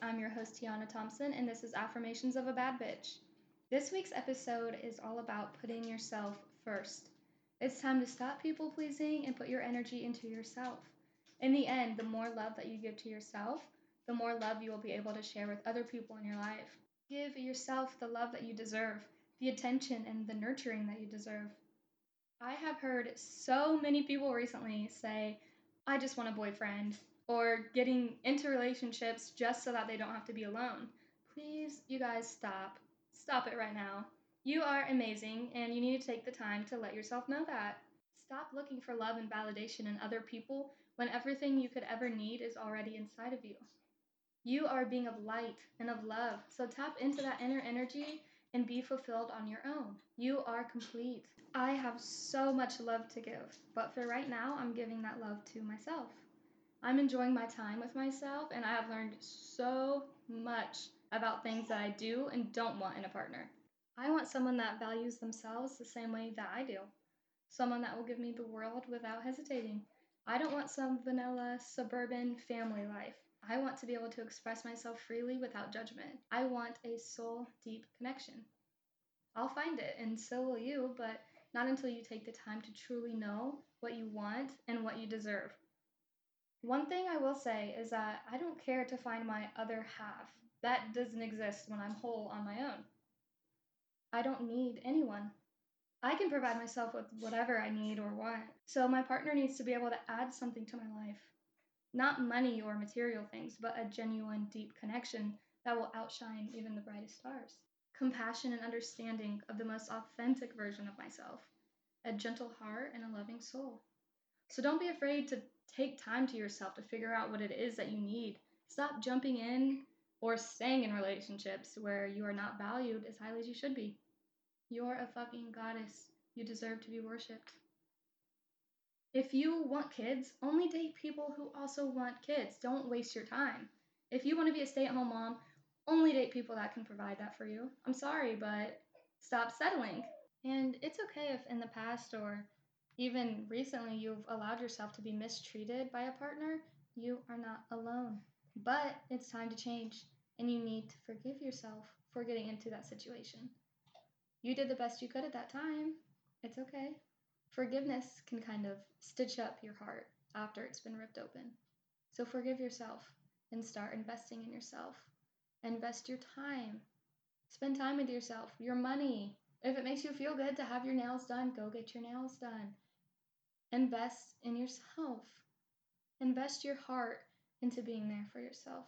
I'm your host, Tiana Thompson, and this is Affirmations of a Bad Bitch. This week's episode is all about putting yourself first. It's time to stop people pleasing and put your energy into yourself. In the end, the more love that you give to yourself, the more love you will be able to share with other people in your life. Give yourself the love that you deserve, the attention and the nurturing that you deserve. I have heard so many people recently say, I just want a boyfriend, or getting into relationships just so that they don't have to be alone. Please, you guys, stop. Stop it right now. You are amazing, and you need to take the time to let yourself know that. Stop looking for love and validation in other people when everything you could ever need is already inside of you. You are a being of light and of love, so tap into that inner energy and be fulfilled on your own. You are complete. I have so much love to give, but for right now, I'm giving that love to myself. I'm enjoying my time with myself, and I have learned so much about things that I do and don't want in a partner. I want someone that values themselves the same way that I do, someone that will give me the world without hesitating. I don't want some vanilla suburban family life. I want to be able to express myself freely without judgment. I want a soul deep connection. I'll find it, and so will you, but not until you take the time to truly know what you want and what you deserve. One thing I will say is that I don't care to find my other half. That doesn't exist when I'm whole on my own. I don't need anyone. I can provide myself with whatever I need or want. So my partner needs to be able to add something to my life. Not money or material things, but a genuine, deep connection that will outshine even the brightest stars. Compassion and understanding of the most authentic version of myself. A gentle heart and a loving soul. So don't be afraid to take time to yourself to figure out what it is that you need. Stop jumping in or staying in relationships where you are not valued as highly as you should be. You're a fucking goddess. You deserve to be worshipped. If you want kids, only date people who also want kids. Don't waste your time. If you want to be a stay at home mom, only date people that can provide that for you. I'm sorry, but stop settling. And it's okay if in the past or even recently you've allowed yourself to be mistreated by a partner, you are not alone. But it's time to change, and you need to forgive yourself for getting into that situation. You did the best you could at that time. It's okay. Forgiveness can kind of stitch up your heart after it's been ripped open. So forgive yourself and start investing in yourself. Invest your time. Spend time with yourself, your money. If it makes you feel good to have your nails done, go get your nails done. Invest in yourself. Invest your heart into being there for yourself.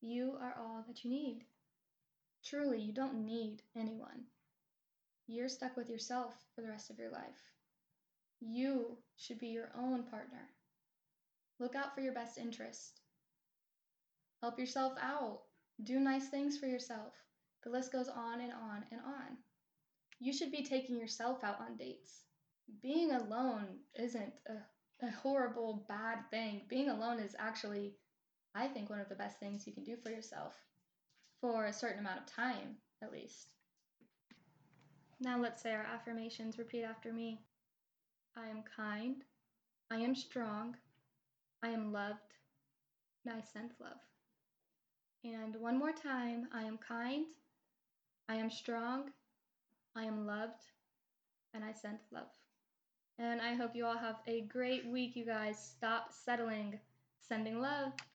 You are all that you need. Truly, you don't need anyone. You're stuck with yourself for the rest of your life. You should be your own partner. Look out for your best interest. Help yourself out. Do nice things for yourself. The list goes on and on and on. You should be taking yourself out on dates being alone isn't a, a horrible, bad thing. Being alone is actually, I think, one of the best things you can do for yourself for a certain amount of time, at least. Now let's say our affirmations. Repeat after me I am kind. I am strong. I am loved. And I sense love. And one more time I am kind. I am strong. I am loved. And I sense love. And I hope you all have a great week, you guys. Stop settling. Sending love.